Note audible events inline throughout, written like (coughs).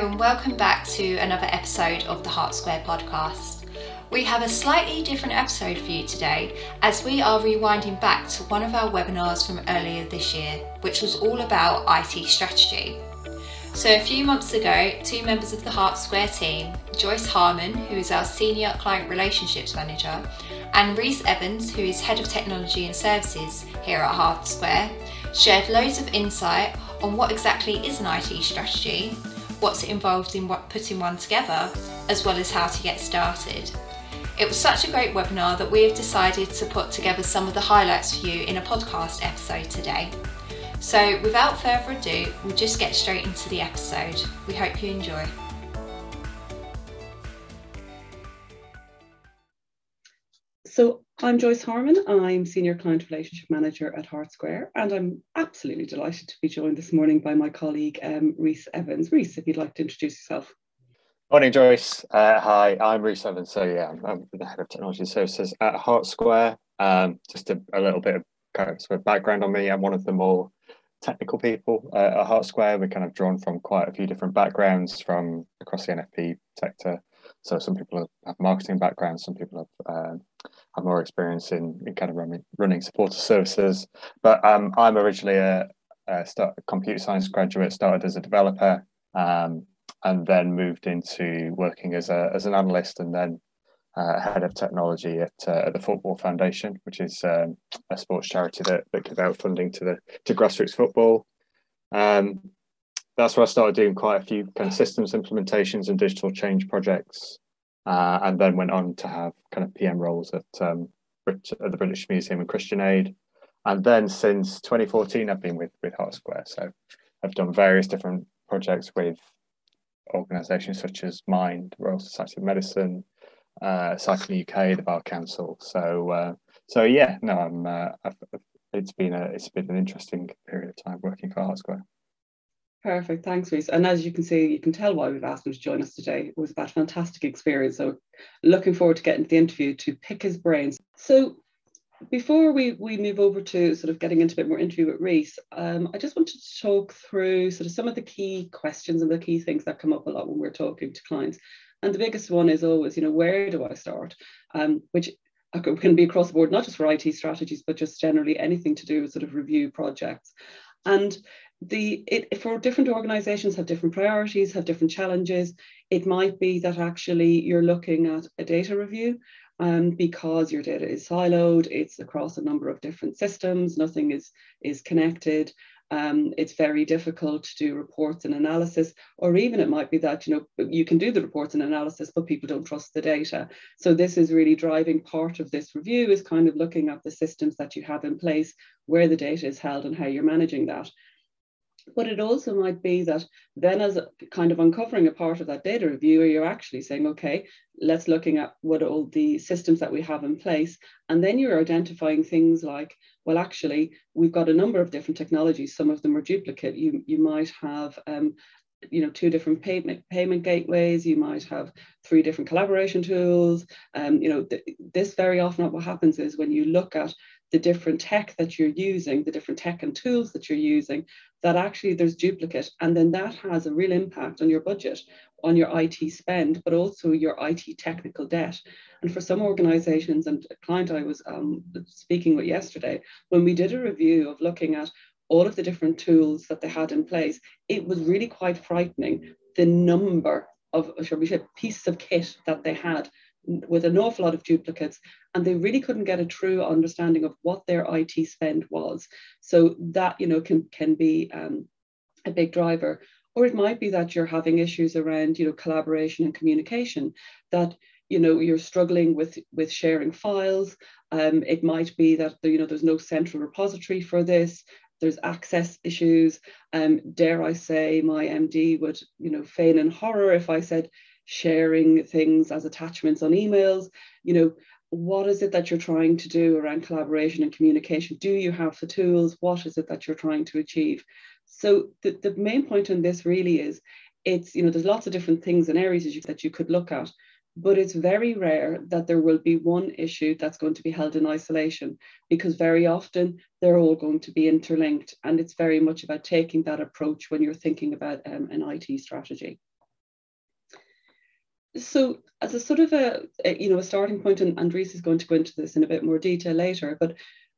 and welcome back to another episode of the Hart Square podcast. We have a slightly different episode for you today as we are rewinding back to one of our webinars from earlier this year, which was all about IT strategy. So, a few months ago, two members of the Hart Square team, Joyce Harmon, who is our Senior Client Relationships Manager, and Rhys Evans, who is Head of Technology and Services here at Hart Square, shared loads of insight on what exactly is an IT strategy, what's involved in putting one together, as well as how to get started. It was such a great webinar that we have decided to put together some of the highlights for you in a podcast episode today. So, without further ado, we'll just get straight into the episode. We hope you enjoy. So, I'm Joyce Harmon. I'm Senior Client Relationship Manager at Hart Square, and I'm absolutely delighted to be joined this morning by my colleague um, Rhys Evans. Rhys, if you'd like to introduce yourself. Morning, Joyce. Uh, hi, I'm Rhys Evans. So, yeah, I'm, I'm, the Head of Technology Services at Hart Square. Um, just a, a, little bit of kind of, sort of background on me. I'm one of the more technical people uh, at Hart Square. We're kind of drawn from quite a few different backgrounds from across the NFP sector. So some people have marketing backgrounds, some people have uh, have more experience in, in kind of running, running supporter services. But um, I'm originally a, a, start, a, computer science graduate, started as a developer, um, and then moved into working as a as an analyst, and then uh, head of technology at, uh, at the Football Foundation, which is um, a sports charity that, that gives out funding to the to grassroots football. Um, that's where I started doing quite a few kind of systems implementations and digital change projects, uh, and then went on to have kind of PM roles at, um, at the British Museum and Christian Aid. And then since 2014, I've been with with Hart Square. So I've done various different projects with organisations such as Mind, Royal Society of Medicine, uh, Cycling UK, the Bar Council. So uh, so yeah, no, I'm. Uh, I've, it's been a it's been an interesting period of time working for Hart Square. Perfect, thanks, Rhys. And as you can see, you can tell why we've asked him to join us today. It was that fantastic experience. So, looking forward to getting to the interview to pick his brains. So, before we, we move over to sort of getting into a bit more interview with Rhys, um, I just wanted to talk through sort of some of the key questions and the key things that come up a lot when we're talking to clients. And the biggest one is always, you know, where do I start? Um, which can be across the board, not just for IT strategies, but just generally anything to do with sort of review projects. And the it, for different organizations have different priorities, have different challenges. It might be that actually you're looking at a data review um, because your data is siloed, it's across a number of different systems, nothing is, is connected um, it's very difficult to do reports and analysis, or even it might be that you know you can do the reports and analysis, but people don't trust the data. So this is really driving part of this review is kind of looking at the systems that you have in place, where the data is held, and how you're managing that. But it also might be that then, as kind of uncovering a part of that data review, you're actually saying, okay, let's looking at what all the systems that we have in place, and then you're identifying things like, well, actually, we've got a number of different technologies. Some of them are duplicate. You you might have um, you know two different payment payment gateways you might have three different collaboration tools um, you know th- this very often what happens is when you look at the different tech that you're using, the different tech and tools that you're using, that actually there's duplicate. And then that has a real impact on your budget, on your IT spend, but also your IT technical debt. And for some organizations, and a client I was um, speaking with yesterday, when we did a review of looking at all of the different tools that they had in place, it was really quite frightening the number of, shall we say, pieces of kit that they had with an awful lot of duplicates and they really couldn't get a true understanding of what their IT spend was. So that you know can can be um, a big driver. Or it might be that you're having issues around you know collaboration and communication that you know you're struggling with with sharing files. Um, it might be that you know there's no central repository for this there's access issues. Um, dare I say, my MD would, you know, feign in horror if I said sharing things as attachments on emails. You know, what is it that you're trying to do around collaboration and communication? Do you have the tools? What is it that you're trying to achieve? So the, the main point on this really is it's, you know, there's lots of different things and areas that you, that you could look at, but it's very rare that there will be one issue that's going to be held in isolation because very often they're all going to be interlinked. And it's very much about taking that approach when you're thinking about um, an IT strategy. So as a sort of a, a, you know a starting point and andres is going to go into this in a bit more detail later but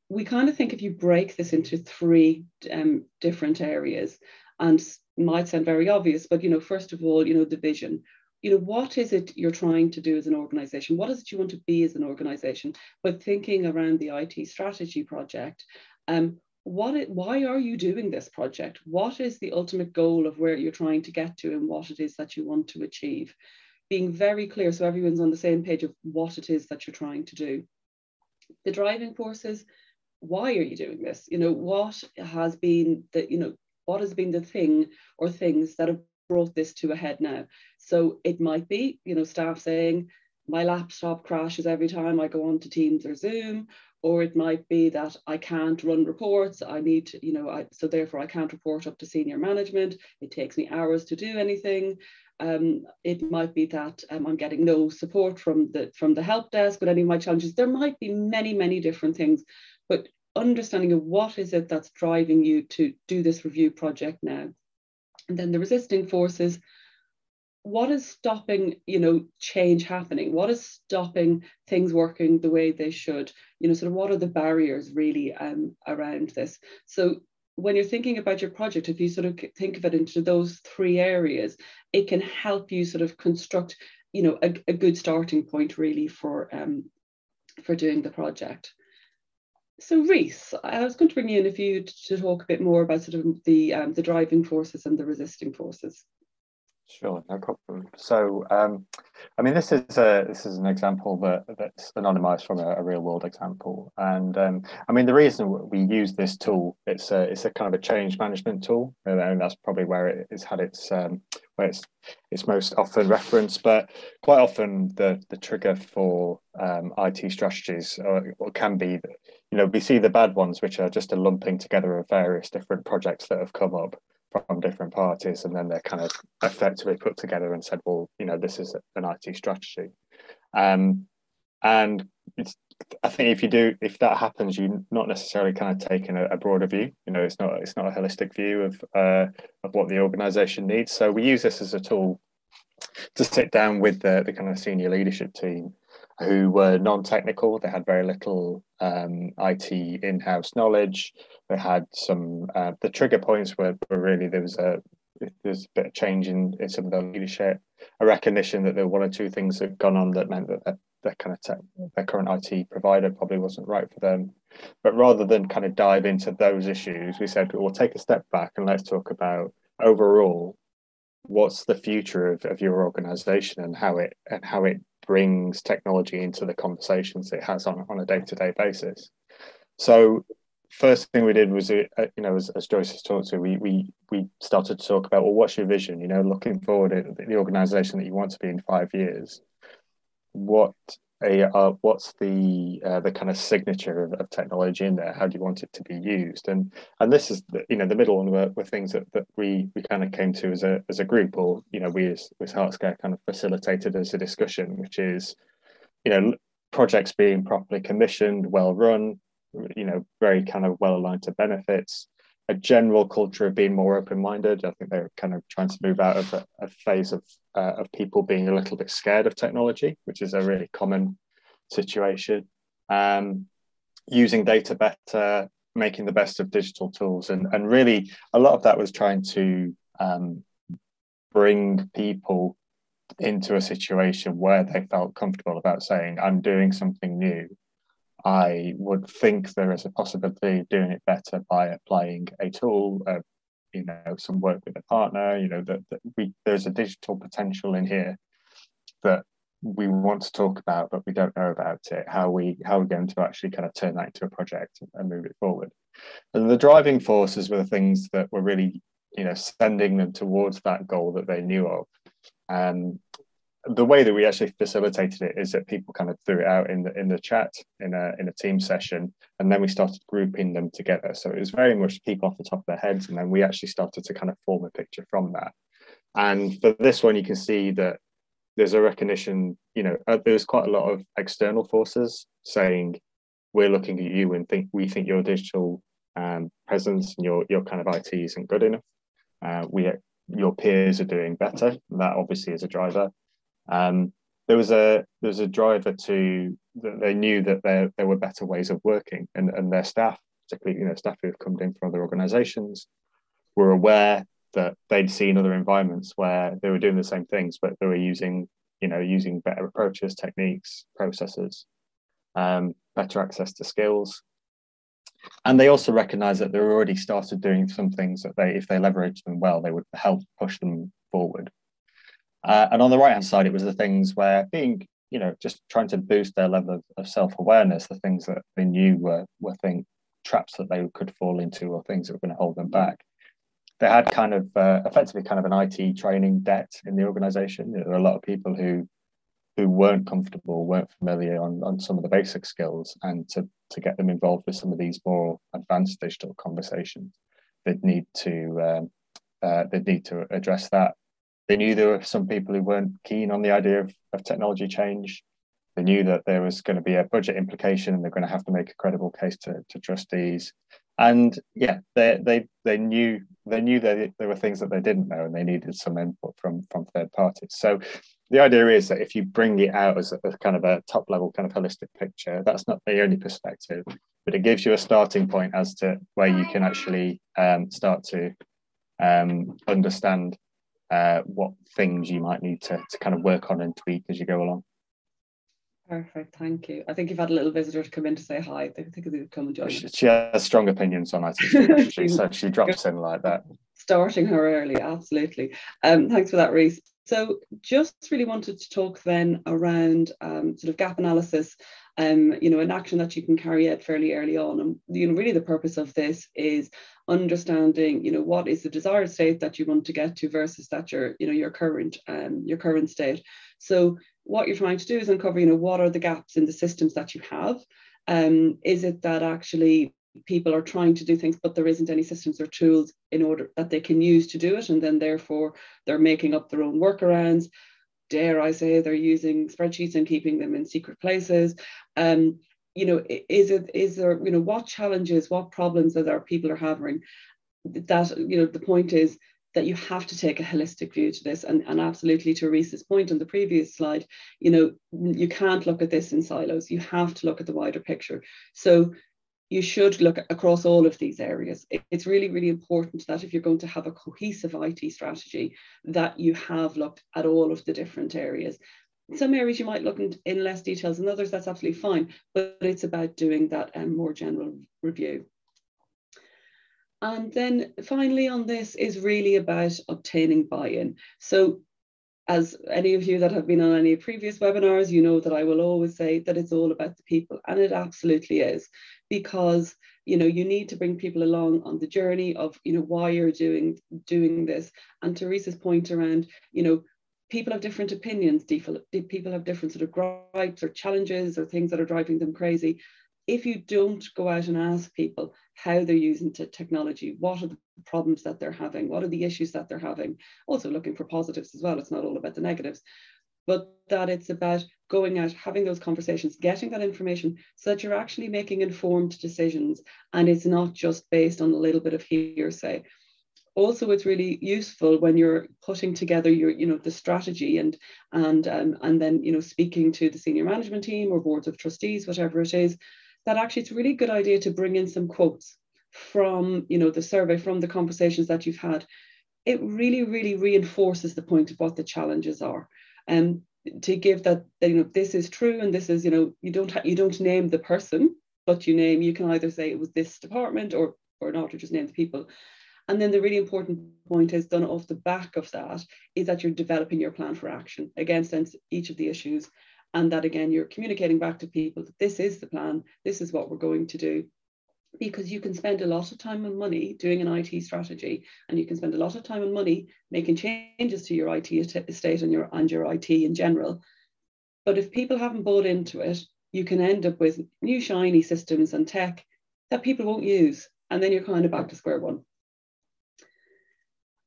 we kind of think if you break this into three um, different areas and might sound very obvious but you know first of all you know the vision you know what is it you're trying to do as an organization? What is it you want to be as an organization? But thinking around the it strategy project um, what it, why are you doing this project? What is the ultimate goal of where you're trying to get to and what it is that you want to achieve being very clear so everyone's on the same page of what it is that you're trying to do. The driving forces, why are you doing this? You know, what has been the, you know, what has been the thing or things that have brought this to a head now? So it might be, you know, staff saying, my laptop crashes every time I go on to Teams or Zoom, or it might be that I can't run reports. I need to, you know, I, so therefore I can't report up to senior management. It takes me hours to do anything. Um, it might be that um, I'm getting no support from the from the help desk with any of my challenges. There might be many, many different things, but understanding of what is it that's driving you to do this review project now. And then the resisting forces, what is stopping, you know, change happening? What is stopping things working the way they should? You know, sort of what are the barriers really um, around this? So when you're thinking about your project, if you sort of think of it into those three areas, it can help you sort of construct, you know, a, a good starting point really for um, for doing the project. So Rhys, I was going to bring you in if you to talk a bit more about sort of the um, the driving forces and the resisting forces. Sure, no problem. So, um, I mean, this is a this is an example that that's anonymized from a, a real world example, and um, I mean, the reason we use this tool it's a it's a kind of a change management tool, and that's probably where it has had its um, where it's it's most often referenced. But quite often, the the trigger for um, IT strategies or, or can be, you know, we see the bad ones, which are just a lumping together of various different projects that have come up from different parties, and then they're kind of effectively put together and said, well, you know, this is an IT strategy. Um, and I think if you do, if that happens, you're not necessarily kind of taking a, a broader view. You know, it's not it's not a holistic view of uh, of what the organisation needs. So we use this as a tool to sit down with the, the kind of senior leadership team who were non-technical. They had very little um, IT in-house knowledge. They had some. Uh, the trigger points were, were really there was a there's a bit of change in, in some of the leadership, a recognition that there were one or two things that had gone on that meant that their, their kind of tech, their current IT provider probably wasn't right for them. But rather than kind of dive into those issues, we said we'll take a step back and let's talk about overall what's the future of, of your organization and how it and how it brings technology into the conversations it has on, on a day-to-day basis. So first thing we did was uh, you know as, as joyce has talked to we we we started to talk about well what's your vision? You know looking forward at the organization that you want to be in five years what a uh, what's the uh, the kind of signature of, of, technology in there? How do you want it to be used? And and this is the, you know the middle one were, were things that, that we we kind of came to as a as a group or you know we as as Hart Square kind of facilitated as a discussion which is you know projects being properly commissioned well run you know very kind of well aligned to benefits a general culture of being more open-minded. I think they're kind of trying to move out of a, a phase of uh, of people being a little bit scared of technology, which is a really common situation. Um, using data better, making the best of digital tools, and and really a lot of that was trying to um, bring people into a situation where they felt comfortable about saying, "I'm doing something new." I would think there is a possibility of doing it better by applying a tool, uh, you know, some work with a partner. You know that, that we there's a digital potential in here that we want to talk about, but we don't know about it. How we how we're going to actually kind of turn that into a project and move it forward. And the driving forces were the things that were really, you know, sending them towards that goal that they knew of. Um, the way that we actually facilitated it is that people kind of threw it out in the in the chat in a in a team session, and then we started grouping them together. So it was very much people off the top of their heads, and then we actually started to kind of form a picture from that. And for this one, you can see that there's a recognition. You know, uh, there's quite a lot of external forces saying, "We're looking at you and think we think your digital um, presence and your your kind of IT isn't good enough. Uh, we your peers are doing better. That obviously is a driver Um, there was a there was a driver to that they knew that there there were better ways of working, and, and their staff, particularly you know staff who have come in from other organisations, were aware that they'd seen other environments where they were doing the same things, but they were using you know using better approaches, techniques, processes, um, better access to skills, and they also recognised that they were already started doing some things that they, if they leveraged them well, they would help push them forward. Uh, and on the right hand side, it was the things where being, you know, just trying to boost their level of, of self awareness, the things that they knew were, were thing, traps that they could fall into or things that were going to hold them back. They had kind of uh, effectively kind of an IT training debt in the organization. There were a lot of people who who weren't comfortable, weren't familiar on, on some of the basic skills, and to, to get them involved with some of these more advanced digital conversations, they'd need to um, uh, they'd need to address that they knew there were some people who weren't keen on the idea of, of technology change. They knew that there was going to be a budget implication and they're going to have to make a credible case to, to trustees. And yeah, they, they, they knew they knew that there were things that they didn't know and they needed some input from, from third parties. So the idea is that if you bring it out as a, kind of a top level kind of holistic picture, that's not the only perspective, but it gives you a starting point as to where you can actually um, start to um, understand uh, what things you might need to, to kind of work on and tweak as you go along. Perfect, thank you. I think you've had a little visitor to come in to say hi. I think they'd come and join. She, she has strong opinions on it, she, so she drops in like that. Starting her early, absolutely. Um, thanks for that, Rhys. So, just really wanted to talk then around um, sort of gap analysis um, you know, an action that you can carry out fairly early on. And you know, really the purpose of this is understanding, you know, what is the desired state that you want to get to versus that your, you know, your current um, your current state. So what you're trying to do is uncover, you know, what are the gaps in the systems that you have. Um, is it that actually people are trying to do things, but there isn't any systems or tools in order that they can use to do it, and then therefore they're making up their own workarounds dare I say, they're using spreadsheets and keeping them in secret places. Um, you know, is it is there, you know, what challenges, what problems that our people are having? That, you know, the point is that you have to take a holistic view to this. And, and absolutely to Rhys's point on the previous slide, you know, you can't look at this in silos. You have to look at the wider picture. So you should look across all of these areas. It's really, really important that if you're going to have a cohesive IT strategy, that you have looked at all of the different areas. Some areas you might look in, less details and others, that's absolutely fine, but it's about doing that um, more general review. And then finally on this is really about obtaining buy-in. So as any of you that have been on any previous webinars, you know that I will always say that it's all about the people, and it absolutely is because you know you need to bring people along on the journey of you know why you're doing doing this. And teresa's point around you know people have different opinions people have different sort of gripes or challenges or things that are driving them crazy if you don't go out and ask people how they're using technology what are the problems that they're having what are the issues that they're having also looking for positives as well it's not all about the negatives but that it's about going out, having those conversations, getting that information so that you're actually making informed decisions and it's not just based on a little bit of hearsay. Also, it's really useful when you're putting together your, you know, the strategy and and um, and then you know speaking to the senior management team or boards of trustees, whatever it is, that actually it's a really good idea to bring in some quotes from you know the survey, from the conversations that you've had. It really, really reinforces the point of what the challenges are and to give that you know this is true and this is you know you don't ha- you don't name the person but you name you can either say it was this department or or not or just name the people and then the really important point is done off the back of that is that you're developing your plan for action against each of the issues and that again you're communicating back to people that this is the plan this is what we're going to do because you can spend a lot of time and money doing an IT strategy, and you can spend a lot of time and money making changes to your IT estate and your and your IT in general. But if people haven't bought into it, you can end up with new shiny systems and tech that people won't use, and then you're kind of back to square one.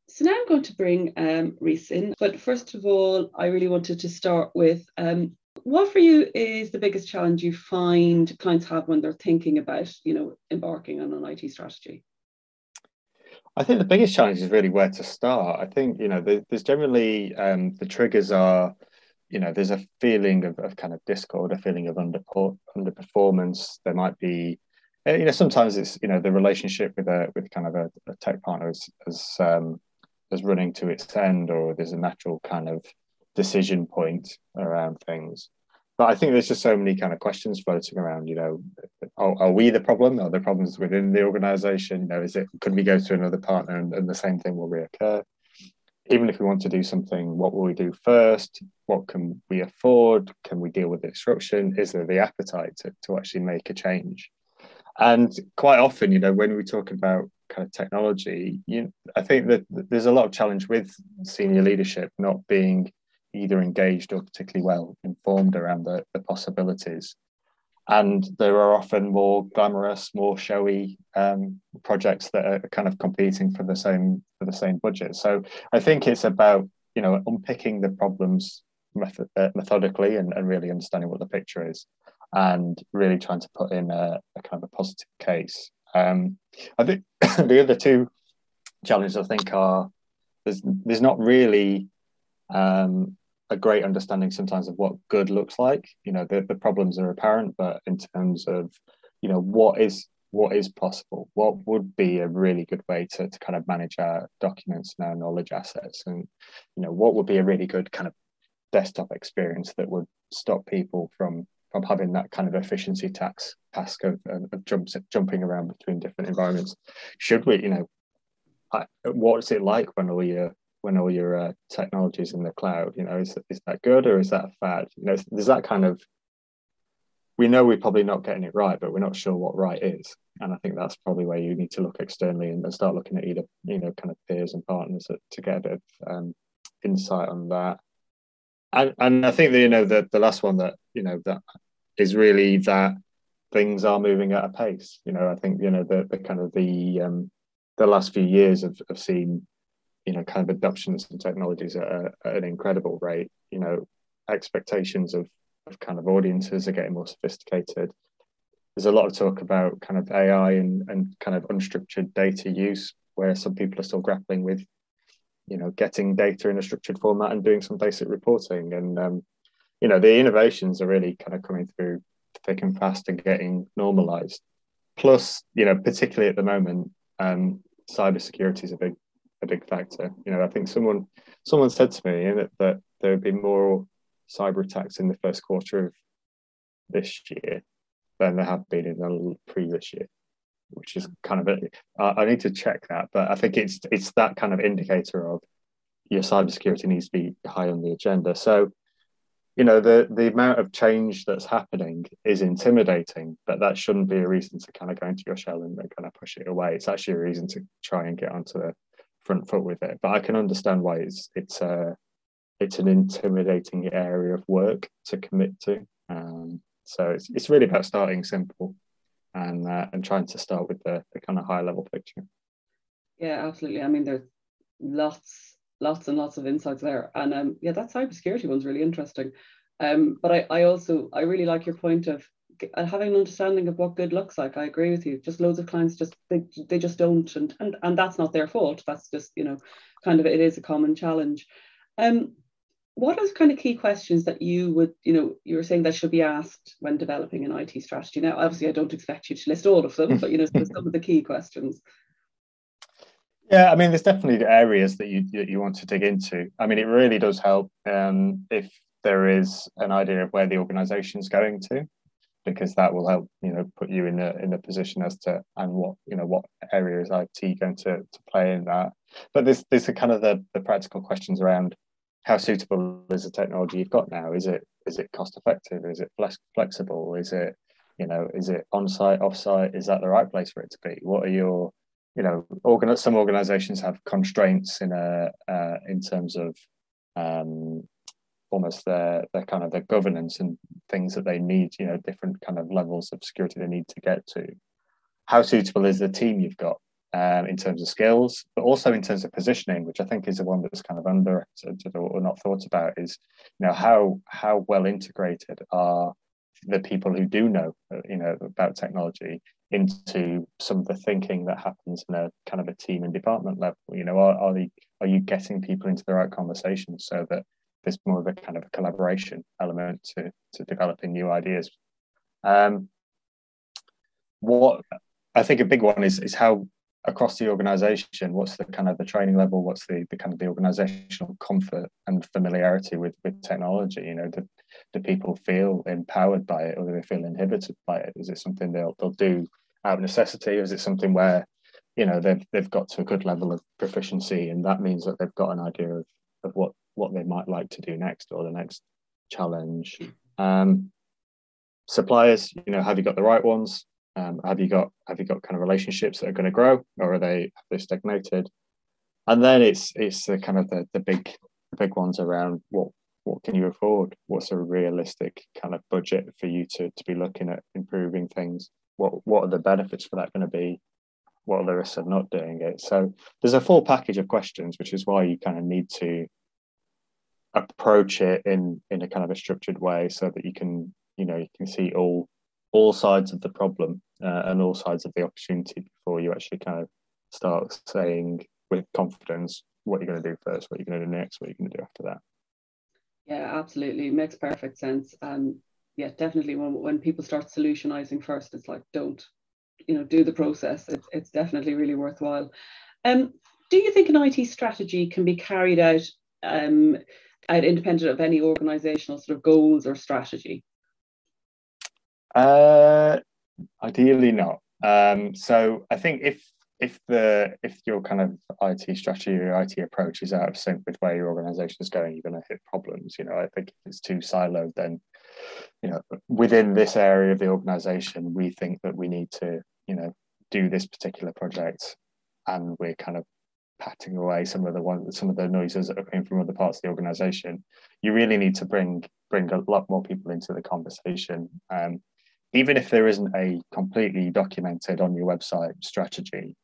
So now I'm going to bring um, Rhys in, but first of all, I really wanted to start with um, what for you is the biggest challenge you find clients have when they're thinking about, you know, embarking on an IT strategy? I think the biggest challenge is really where to start. I think you know there's generally um, the triggers are you know, there's a feeling of, of kind of discord, a feeling of under underperformance. There might be, uh, you know, sometimes it's you know the relationship with a with kind of a, a tech partner is as um, as running to its end, or there's a natural kind of decision point around things. But I think there's just so many kind of questions floating around. You know, are, are we the problem? Are there problems within the organisation? You know, is it could we go to another partner and, and the same thing will reoccur? Even if we want to do something, what will we do first? What can we afford? Can we deal with the disruption? Is there the appetite to, to actually make a change? And quite often, you know, when we talk about kind of technology, you, I think that there's a lot of challenge with senior leadership not being either engaged or particularly well informed around the, the possibilities. And there are often more glamorous, more showy um, projects that are kind of competing for the same for the same budget. So I think it's about you know unpicking the problems method, uh, methodically and, and really understanding what the picture is, and really trying to put in a, a kind of a positive case. Um, I think (coughs) the other two challenges I think are there's there's not really um, a great understanding sometimes of what good looks like. You know, the, the problems are apparent, but in terms of, you know, what is what is possible, what would be a really good way to, to kind of manage our documents and our knowledge assets, and you know, what would be a really good kind of desktop experience that would stop people from from having that kind of efficiency tax task of, of jumps, jumping around between different environments. Should we, you know, what's it like when all your when all your uh, technologies in the cloud you know is, is that good or is that a fad you know there's that kind of we know we're probably not getting it right but we're not sure what right is. And i think that's probably where you need to look externally and start looking at either you know kind of peers and partners to get a bit of um, insight on that. And, and i think that you know the, the last one that you know that is really that things are moving at a pace. You know i think you know the, the kind of the um, the last few years have, have seen you know kind of adoptions and technologies at, a, at an incredible rate. You know expectations of, of kind of audiences are getting more sophisticated. There's a lot of talk about kind of ai and, and kind of unstructured data use where some people are still grappling with you know getting data in a structured format and doing some basic reporting. And um, you know the innovations are really kind of coming through thick and fast and getting normalized. Plus you know particularly at the moment um, cybersecurity is a big a big factor. You know, I think someone someone said to me that, that there would be more cyber attacks in the first quarter of this year than there have been in the previous year, which is kind of it. I need to check that, but I think it's it's that kind of indicator of your cybersecurity needs to be high on the agenda. So, you know, the the amount of change that's happening is intimidating, but that shouldn't be a reason to kind of go into your shell and kind of push it away. It's actually a reason to try and get onto the front foot with it. But I can understand why it's it's a it's an intimidating area of work to commit to. Um, so it's it's really about starting simple and uh, and trying to start with the, the kind of high level picture. Yeah, absolutely. I mean, there's lots lots and lots of insights there, and um, yeah, that cybersecurity one's really interesting. Um, but I, I also I really like your point of having an understanding of what good looks like. I agree with you. Just loads of clients just they, they just don't, and and and that's not their fault. That's just you know, kind of it is a common challenge. Um, what are the kind of key questions that you would you know you were saying that should be asked when developing an IT strategy? Now, obviously, I don't expect you to list all of them, but you know, (laughs) some of the key questions. Yeah, I mean, there's definitely areas that you that you want to dig into. I mean, it really does help um, if there is an idea of where the organization's going to because that will help you know put you in a in a position as to and what you know what area is IT going to to play in that. But this these are kind of the the practical questions around how suitable is the technology you've got now? Is it is it cost effective? Is it flex, flexible? Is it you know is it on site off site? Is that the right place for it to be? What are your you know organ- some organizations have constraints in a uh, in terms of um, almost their their kind of their governance and things that they need, you know, different kind of levels of security they need to get to. How suitable is the team you've got um, in terms of skills, but also in terms of positioning, which I think is the one that's kind of under or not thought about, is you know how how well integrated are the people who do know you know about technology into some of the thinking that happens in a kind of a team and department level. You know, are, are, they, are you getting people into the right conversations so that there's more of a kind of a collaboration element to to developing new ideas. Um, what I think a big one is is how across the organization what's the kind of the training level what's the, the kind of the organizational comfort and familiarity with with technology? You know do, do people feel empowered by it or do they feel inhibited by it? Is it something they'll, they'll do out of necessity? Or is it something where you know they've, they've got to a good level of proficiency and that means that they've got an idea of, of what what they might like to do next or the next challenge um, suppliers you know have you got the right ones um, have you got have you got kind of relationships that are going to grow, or are they are they stagnated? And then it's it's the kind of the the big big ones around what what can you afford? What's a realistic kind of budget for you to to be looking at improving things? What what are the benefits for that going to be? What are the risks of not doing it? So there's a full package of questions, which is why you kind of need to approach it in in a kind of a structured way so that you can you know you can see all all sides of the problem uh, and all sides of the opportunity before you actually kind of start saying with confidence what you're going to do first, what you're going to do next, what you're going to do after that. Yeah, absolutely. It makes perfect sense. And yeah, definitely when, when people start solutionizing first, it's like, don't, you know, do the process. It's, it's definitely really worthwhile. Um, do you think an IT strategy can be carried out um, independent of any organizational sort of goals or strategy? Uh, ideally not. Um, so I think if if the if your kind of IT strategy or IT approach is out of sync with where your organization is going, you're going to hit problems. You know, I think if it's too siloed, then you know within this area of the organization, we think that we need to you know do this particular project, and we're kind of patting away some of the ones some of the noises that are coming from other parts of the organization. You really need to bring bring a lot more people into the conversation. Um, even if there isn't a completely documented on your website strategy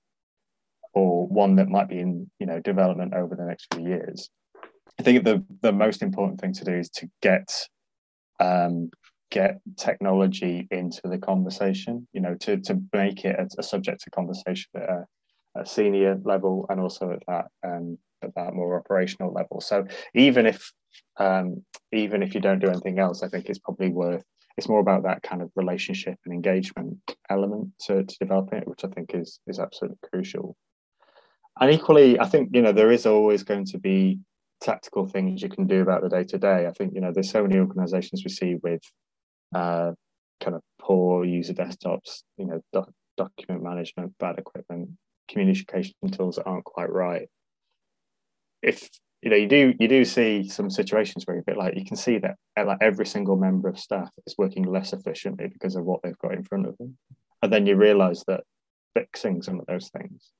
or one that might be in you know development over the next few years i think the the most important thing to do is to get um, get technology into the conversation you know to to make it a, a subject of conversation at a, senior level and also at that um, at that more operational level so even if um, even if you don't do anything else i think it's probably worth it's more about that kind of relationship and engagement element to, to developing it, which I think is is absolutely crucial. And equally, I think you know there is always going to be tactical things you can do about the day to day. I think you know there's so many organisations we see with uh, kind of poor user desktops, you know, doc- document management, bad equipment, communication tools that aren't quite right. If you know, you do you do see some situations where a bit like you can see that uh, like every single member of staff is working less efficiently because of what they've got in front of them, and then you realise that fixing some of those things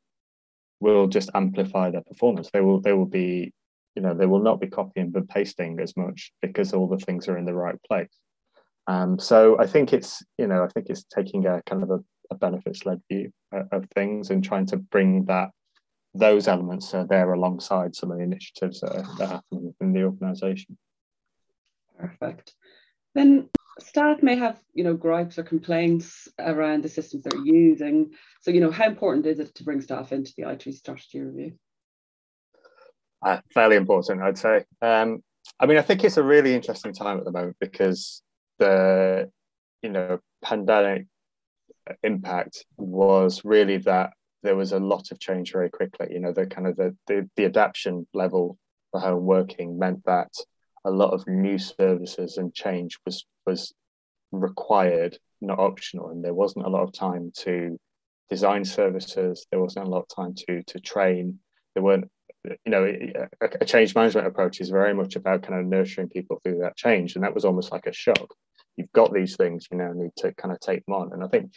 will just amplify their performance. They will they will be you know they will not be copying but pasting as much because all the things are in the right place. Um, so I think it's you know I think it's taking a kind of a, a benefits led view of things and trying to bring that those elements are there alongside some of the initiatives that are, that are happening within the organisation. Perfect. Then staff may have, you know, gripes or complaints around the systems they're using. So, you know, how important is it to bring staff into the IT strategy review? Uh, fairly important, I'd say. Um, I mean, I think it's a really interesting time at the moment because the, you know, pandemic impact was really that there was a lot of change very quickly. You know, the kind of the, the, the adaptation level for home working meant that a lot of new services and change was was required, not optional, and there wasn't a lot of time to design services. There wasn't a lot of time to to train. There weren't, you know, a, a change management approach is very much about kind of nurturing people through that change, and that was almost like a shock you've got these things you now need to kind of take them on. And i think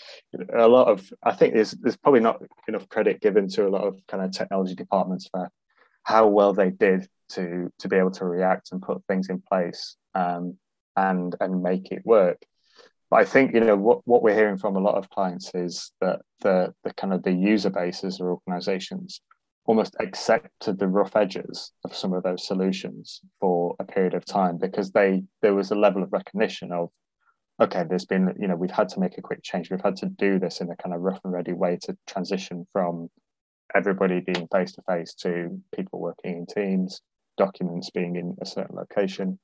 a lot of i think there's there's probably not enough credit given to a lot of kind of technology departments for how well they did to to be able to react and put things in place um, and and make it work. But i think you know what, what we're hearing from a lot of clients is that the the kind of the user bases or organizations almost accepted the rough edges of some of those solutions for a period of time because they there was a level of recognition of okay, there's been, you know, we've had to make a quick change. We've had to do this in a kind of rough and ready way to transition from everybody being face to face to people working in teams. documents being in a certain location.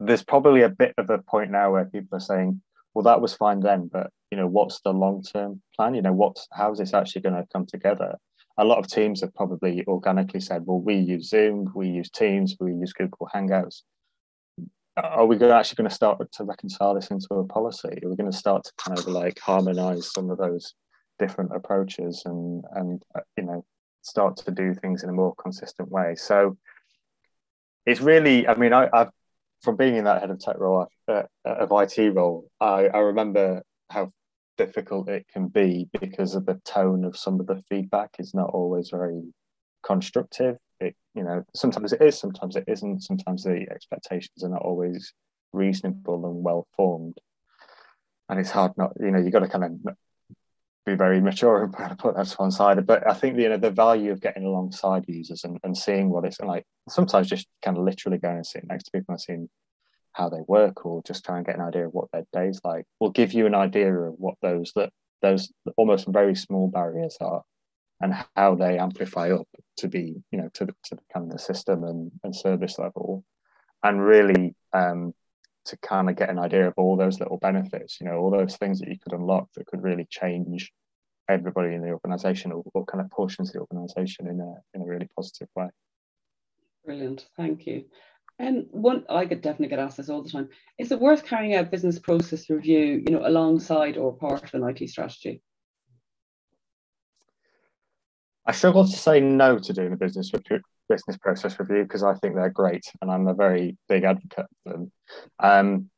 There's probably a bit of a point now where people are saying, well, that was fine then, but you know, what's the long-term plan? You know, what's how's this actually going to come together? A lot of teams have probably organically said, well, we use Zoom, we use Teams, we use Google Hangouts. Are we actually going to start to reconcile this into a policy? Are we going to start to kind of like harmonize some of those different approaches and and uh, you know start to do things in a more consistent way? So it's really, I mean, I, I've from being in that head of tech role uh, of IT role, I, I remember how difficult it can be because of the tone of some of the feedback is not always very constructive. It you know sometimes it is, sometimes it isn't. Sometimes the expectations are not always reasonable and well formed, and it's hard not you know you've got to kind of be very mature and put that to one side. But I think you know the value of getting alongside users and, and seeing what it's like. Sometimes just kind of literally going and sitting next to people and seeing how they work, or just try and get an idea of what their day's like, will give you an idea of what those that those almost very small barriers are, and how they amplify up to be you know to to of the system and, and service level, and really um, to kind of get an idea of all those little benefits, you know, all those things that you could unlock that could really change everybody in the organization or, or kind of portions of the organization in a, in a really positive way. Brilliant, thank you. And one, I could definitely get asked this all the time. Is it worth carrying out business process review, you know, alongside or part of an IT strategy? I struggle to say no to doing a business business process review because I think they're great and I'm a very big advocate for them. Um,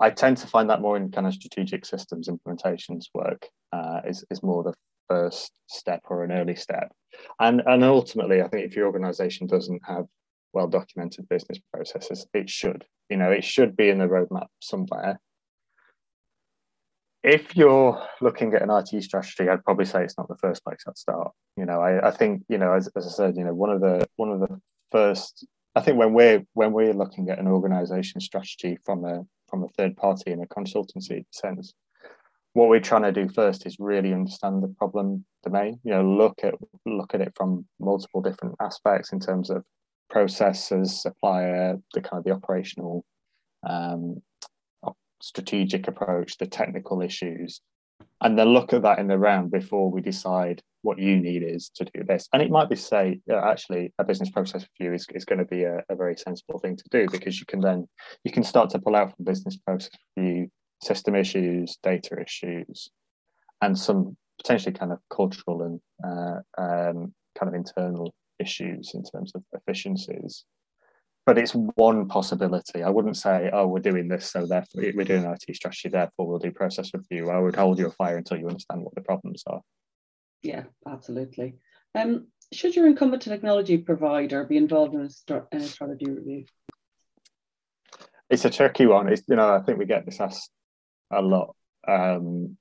I tend to find that more in kind of strategic systems implementations work uh, is, is more the first step or an early step. And, and ultimately, I think if your organization doesn't have well documented business processes, it should. You know, it should be in the roadmap somewhere if you're looking at an IT strategy, I'd probably say it's not the first place I'd start. You know, I, I think you know, as, as I said, you know, one of the one of the first. I think when we're when we're looking at an organization strategy from a from a third party in a consultancy sense, what we're trying to do first is really understand the problem domain. You know, look at look at it from multiple different aspects in terms of processes, supplier, the kind of the operational um, strategic approach, the technical issues, and then look at that in the round before we decide what you need is to do this. And it might be say, yeah, actually, a business process review is, is going to be a, a, very sensible thing to do because you can then you can start to pull out from business process review system issues, data issues, and some potentially kind of cultural and uh, um, kind of internal issues in terms of efficiencies but it's one possibility. I wouldn't say, oh, we're doing this, so therefore we're doing IT strategy, therefore we'll do process review. I would hold your fire until you understand what the problems are. Yeah, absolutely. Um, should your incumbent technology provider be involved in a, in a strategy review? It's a tricky one. It's, you know, I think we get this asked a lot. Um,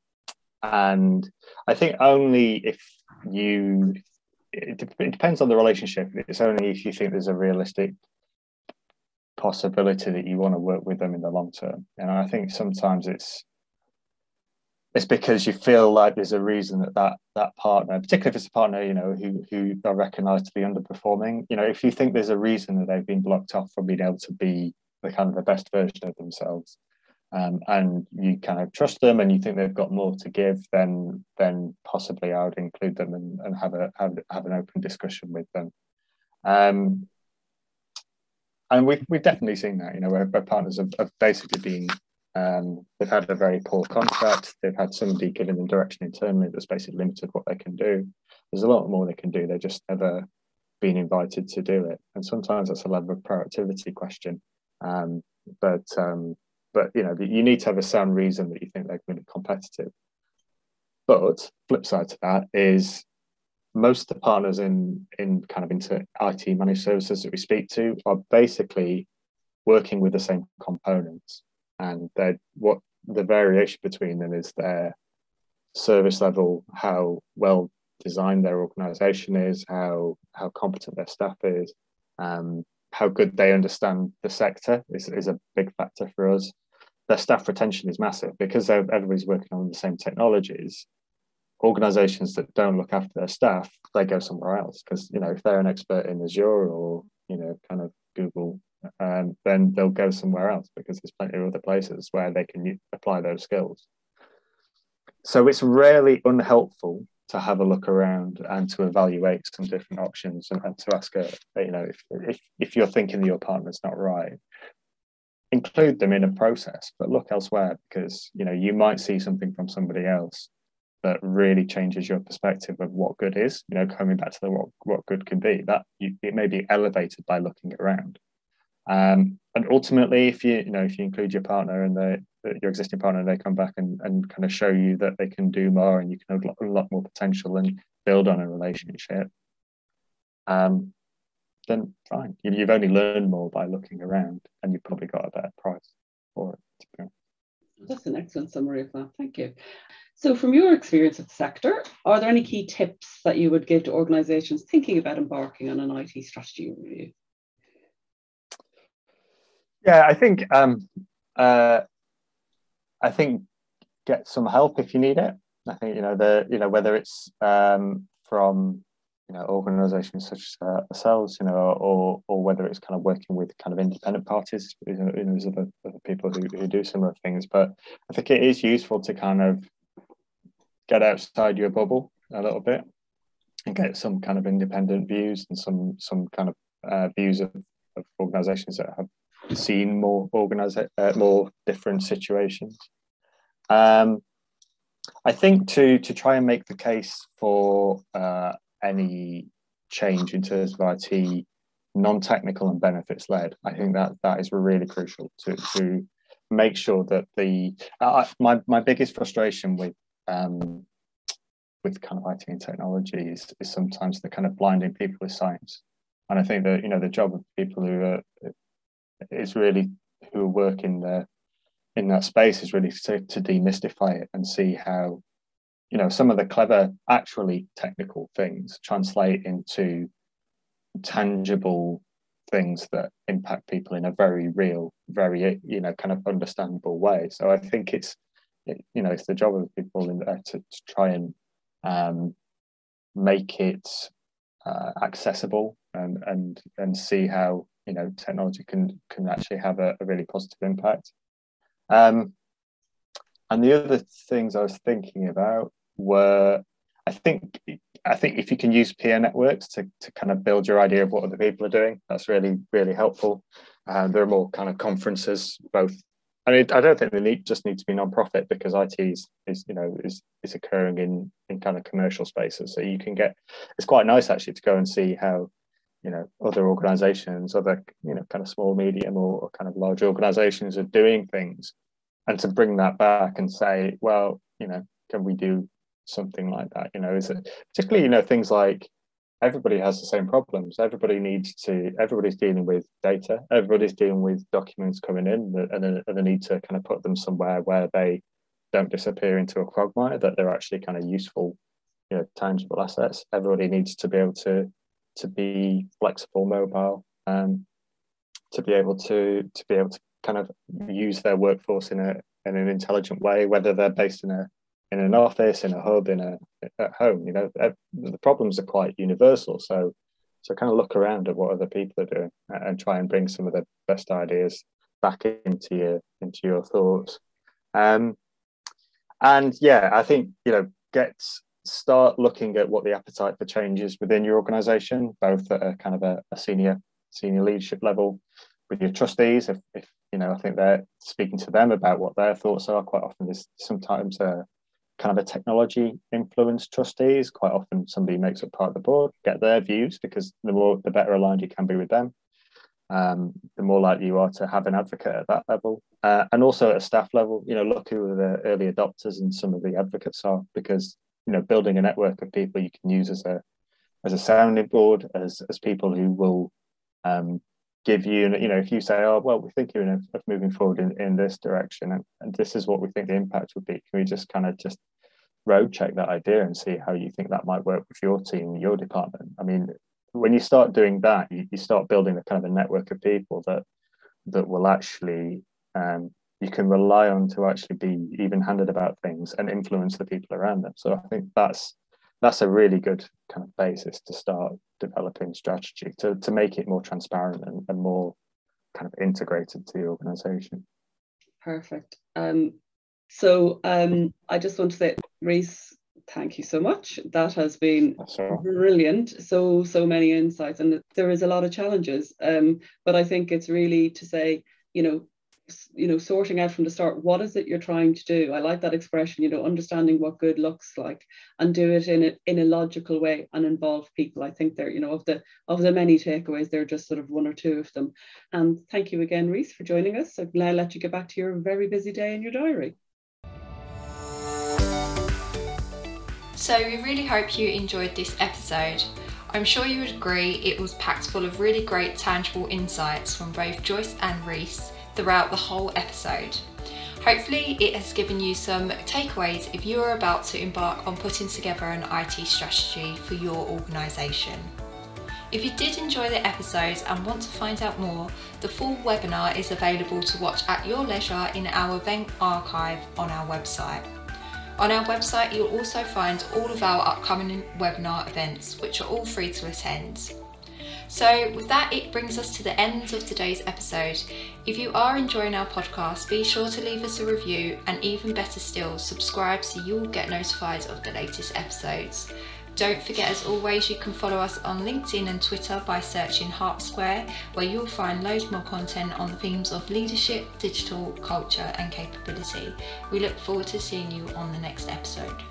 and I think only if you, it, it depends on the relationship. It's only if you think there's a realistic possibility that you want to work with them in the long term. And I think sometimes it's it's because you feel like there's a reason that that, that partner, particularly if it's a partner, you know, who who are recognised to be underperforming, you know, if you think there's a reason that they've been blocked off from being able to be the kind of the best version of themselves, um, and you kind of trust them and you think they've got more to give, then then possibly I would include them and, and have a have, have an open discussion with them. Um, and we've we've definitely seen that. You know, where, where partners have, have, basically been um, they've had a very poor contract. They've had somebody giving them direction internally that's basically limited what they can do. There's a lot more they can do. They've just never been invited to do it. And sometimes that's a level of proactivity question. Um, but um, but you know, you need to have a sound reason that you think they're going to be competitive. But flip side to that is most of the partners in in kind of into IT managed services that we speak to are basically working with the same components, and they what the variation between them is their service level, how well designed their organization is, how how competent their staff is, um, how good they understand the sector is, is a big factor for us. Their staff retention is massive because everybody's working on the same technologies organizations that don't look after their staff, they go somewhere else because you know if they're an expert in Azure or you know kind of Google, um, then they'll go somewhere else because there's plenty of other places where they can apply those skills. So it's rarely unhelpful to have a look around and to evaluate some different options and, and to ask a you know if, if if you're thinking that your partner's not right include them in a process but look elsewhere because you know you might see something from somebody else that really changes your perspective of what good is you know coming back to the what, what good can be that you, it may be elevated by looking around. Um, and ultimately if you you know if you include your partner and the your existing partner they come back and, and kind of show you that they can do more and you can have a lot more potential and build on a relationship um, then fine. You've only learned more by looking around and you've probably got a better price for it that's an excellent summary of that. Thank you. So from your experience of the sector are there any key tips that you would give to organizations thinking about embarking on an it strategy review? Yeah i think um, uh, I think get some help if you need it. I think you know the you know whether it's um, from you know organisations such as uh, ourselves, you know, or or whether it's kind of working with kind of independent parties, you know, there's other, other people who, who do similar things. But I think it is useful to kind of get outside your bubble a little bit and get some kind of independent views and some some kind of uh, views of, of organisations that have seen more organize uh, more different situations. Um, I think to to try and make the case for uh, any change in terms of IT, non-technical and benefits led, I think that that is really crucial to to make sure that the uh, my my biggest frustration with um, with kind of IT and technology is, is sometimes the kind of blinding people with science. And I think that you know the job of people who are is really who work in the in that space is really to, to demystify it and see how you know some of the clever actually technical things translate into tangible things that impact people in a very real very you know kind of understandable way. So i think it's you know it's the job of people in there to, to try and um, make it uh, accessible and and and see how you know technology can can actually have a, a really positive impact. Um, and the other things i was thinking about were i think i think if you can use peer networks to, to kind of build your idea of what other people are doing that's really really helpful uh, there are more kind of conferences both I mean, I don't think they need, just need to be non-profit because IT is, is, you know, is, is occurring in, in kind of commercial spaces. So you can get, it's quite nice actually to go and see how you know other organizations other you know kind of small medium or, or, kind of large organizations are doing things and to bring that back and say well you know can we do something like that? You know is it particularly you know things like everybody has the same problems. Everybody needs to everybody's dealing with data. Everybody's dealing with documents coming in and, the, need to kind of put them somewhere where they don't disappear into a quagmire that they're actually kind of useful you know tangible assets. Everybody needs to be able to to be flexible, mobile, um, to be able to to be able to kind of use their workforce in a in an intelligent way, whether they're based in a in an office, in a hub, in a at home. You know, the problems are quite universal. So so kind of look around at what other people are doing and try and bring some of the best ideas back into your into your thoughts. Um, and yeah, I think you know get start looking at what the appetite for change is within your organization, both at a kind of a, a senior senior leadership level with your trustees. If, if, you know, I think they're speaking to them about what their thoughts are. Quite often, there's sometimes a kind of a technology influenced trustees. Quite often, somebody makes up part of the board, get their views because the more the better aligned you can be with them. Um, the more likely you are to have an advocate at that level. Uh, and also at a staff level, you know, look who the early adopters and some of the advocates are, because you know building a network of people you can use as a as a sounding board as as people who will um, give you you know if you say oh well we're thinking of, of moving forward in, in this direction and, and this is what we think the impact would be can we just kind of just road check that idea and see how you think that might work with your team your department i mean when you start doing that you, you start building a kind of a network of people that that will actually um, you can rely on to actually be even-handed about things and influence the people around them. So I think that's that's a really good kind of basis to start developing strategy to, to make it more transparent and, and more kind of integrated to the organization. Perfect. Um, so um, I just want to say, Rhys, thank you so much. That has been brilliant. So, so many insights, and there is a lot of challenges. Um, but I think it's really to say, you know, you know sorting out from the start what is it you're trying to do? I like that expression you know understanding what good looks like and do it in a in a logical way and involve people. I think they're you know of the of the many takeaways they're just sort of one or two of them. And thank you again Rhys for joining us. I'll now let you get back to your very busy day in your diary. So we really hope you enjoyed this episode. I'm sure you would agree it was packed full of really great tangible insights from both Joyce and Rhys throughout the whole episode. Hopefully, it has given you some takeaways if you are about to embark on putting together an IT strategy for your organisation. If you did enjoy the episodes and want to find out more, the full webinar is available to watch at your leisure in our event archive on our website. On our website, you'll also find all of our upcoming webinar events, which are all free to attend. So, with that, it brings us to the end of today's episode. If you are enjoying our podcast, be sure to leave us a review and, even better still, subscribe so you'll get notified of the latest episodes. Don't forget, as always, you can follow us on LinkedIn and Twitter by searching Hart Square, where you'll find loads more content on the themes of leadership, digital, culture, and capability. We look forward to seeing you on the next episode.